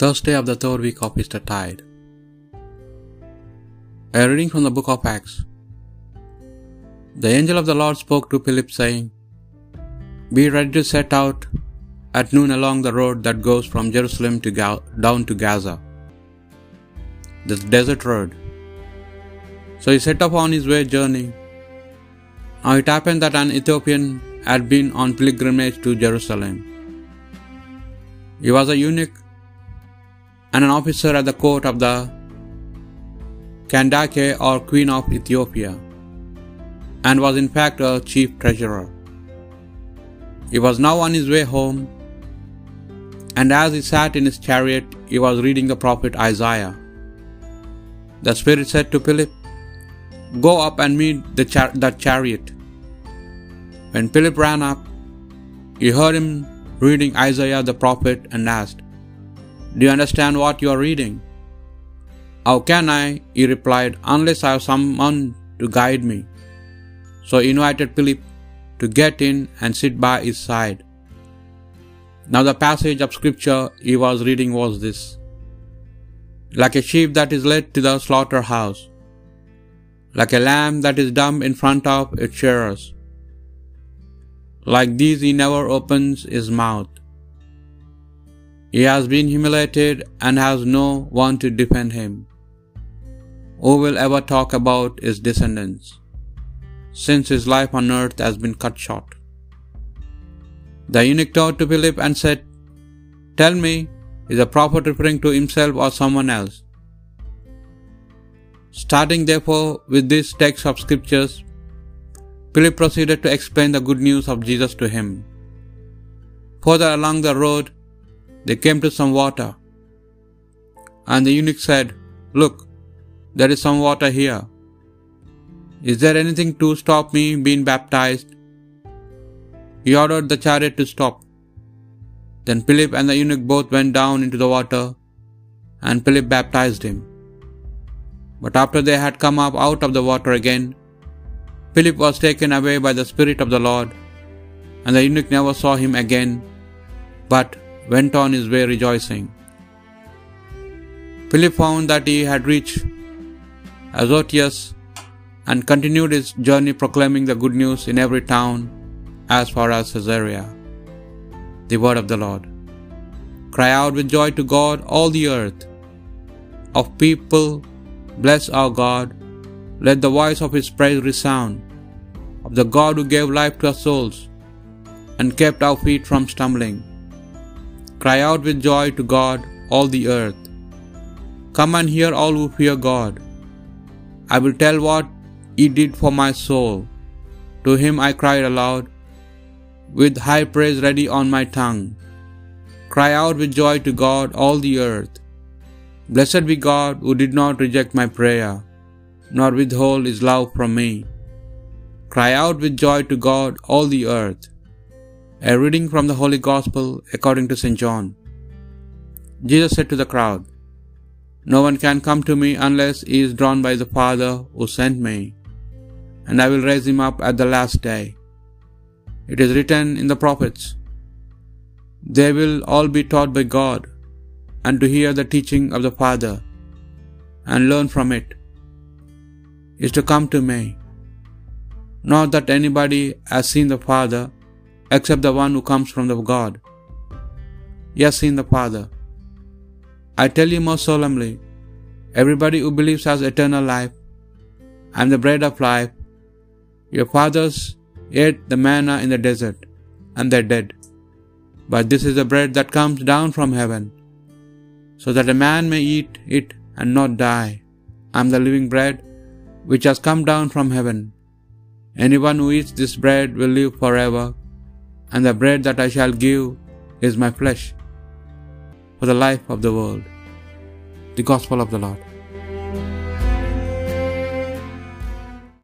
Thursday of the third week of Easter Tide. A reading from the book of Acts. The angel of the Lord spoke to Philip, saying, Be ready to set out at noon along the road that goes from Jerusalem to Ga- down to Gaza, the desert road. So he set off on his way journey. Now it happened that an Ethiopian had been on pilgrimage to Jerusalem. He was a eunuch and an officer at the court of the Kandake or Queen of Ethiopia, and was in fact a chief treasurer. He was now on his way home, and as he sat in his chariot, he was reading the prophet Isaiah. The Spirit said to Philip, Go up and meet the char- that chariot. When Philip ran up, he heard him reading Isaiah the prophet and asked, Do you understand what you are reading? How can I? He replied, unless I have someone to guide me. So he invited Philip to get in and sit by his side. Now, the passage of scripture he was reading was this Like a sheep that is led to the slaughterhouse, like a lamb that is dumb in front of its shearers, like these he never opens his mouth. He has been humiliated and has no one to defend him. Who will ever talk about his descendants, since his life on earth has been cut short? The eunuch turned to Philip and said, Tell me, is the prophet referring to himself or someone else? Starting therefore with this text of scriptures, Philip proceeded to explain the good news of Jesus to him. Further along the road, they came to some water. And the eunuch said, Look, there is some water here. Is there anything to stop me being baptized? He ordered the chariot to stop. Then Philip and the eunuch both went down into the water, and Philip baptized him. But after they had come up out of the water again, Philip was taken away by the Spirit of the Lord, and the eunuch never saw him again, but went on his way rejoicing. Philip found that he had reached Azotus and continued his journey proclaiming the good news in every town as far as Caesarea. The word of the Lord. Cry out with joy to God, all the earth. Of people, bless our God. Let the voice of his praise resound. Of the God who gave life to our souls and kept our feet from stumbling. Cry out with joy to God, all the earth. Come and hear all who fear God. I will tell what he did for my soul. To him I cried aloud, with high praise ready on my tongue. Cry out with joy to God, all the earth. Blessed be God who did not reject my prayer, nor withhold his love from me. Cry out with joy to God, all the earth. A reading from the Holy Gospel according to St. John. Jesus said to the crowd, No one can come to me unless he is drawn by the Father who sent me, and I will raise him up at the last day. It is written in the prophets, They will all be taught by God, and to hear the teaching of the Father, and learn from it, is to come to me. Not that anybody has seen the Father, except the one who comes from the God. Has seen the Father. I tell you most solemnly, everybody who believes has eternal life. I am the bread of life. Your fathers ate the manna in the desert, and they dead. But this is the bread that comes down from heaven, so that a man may eat it and not die. I am the living bread which has come down from heaven. Anyone who eats this bread will live forever, and the bread that I shall give is my flesh for the life of the world. The Gospel of the Lord.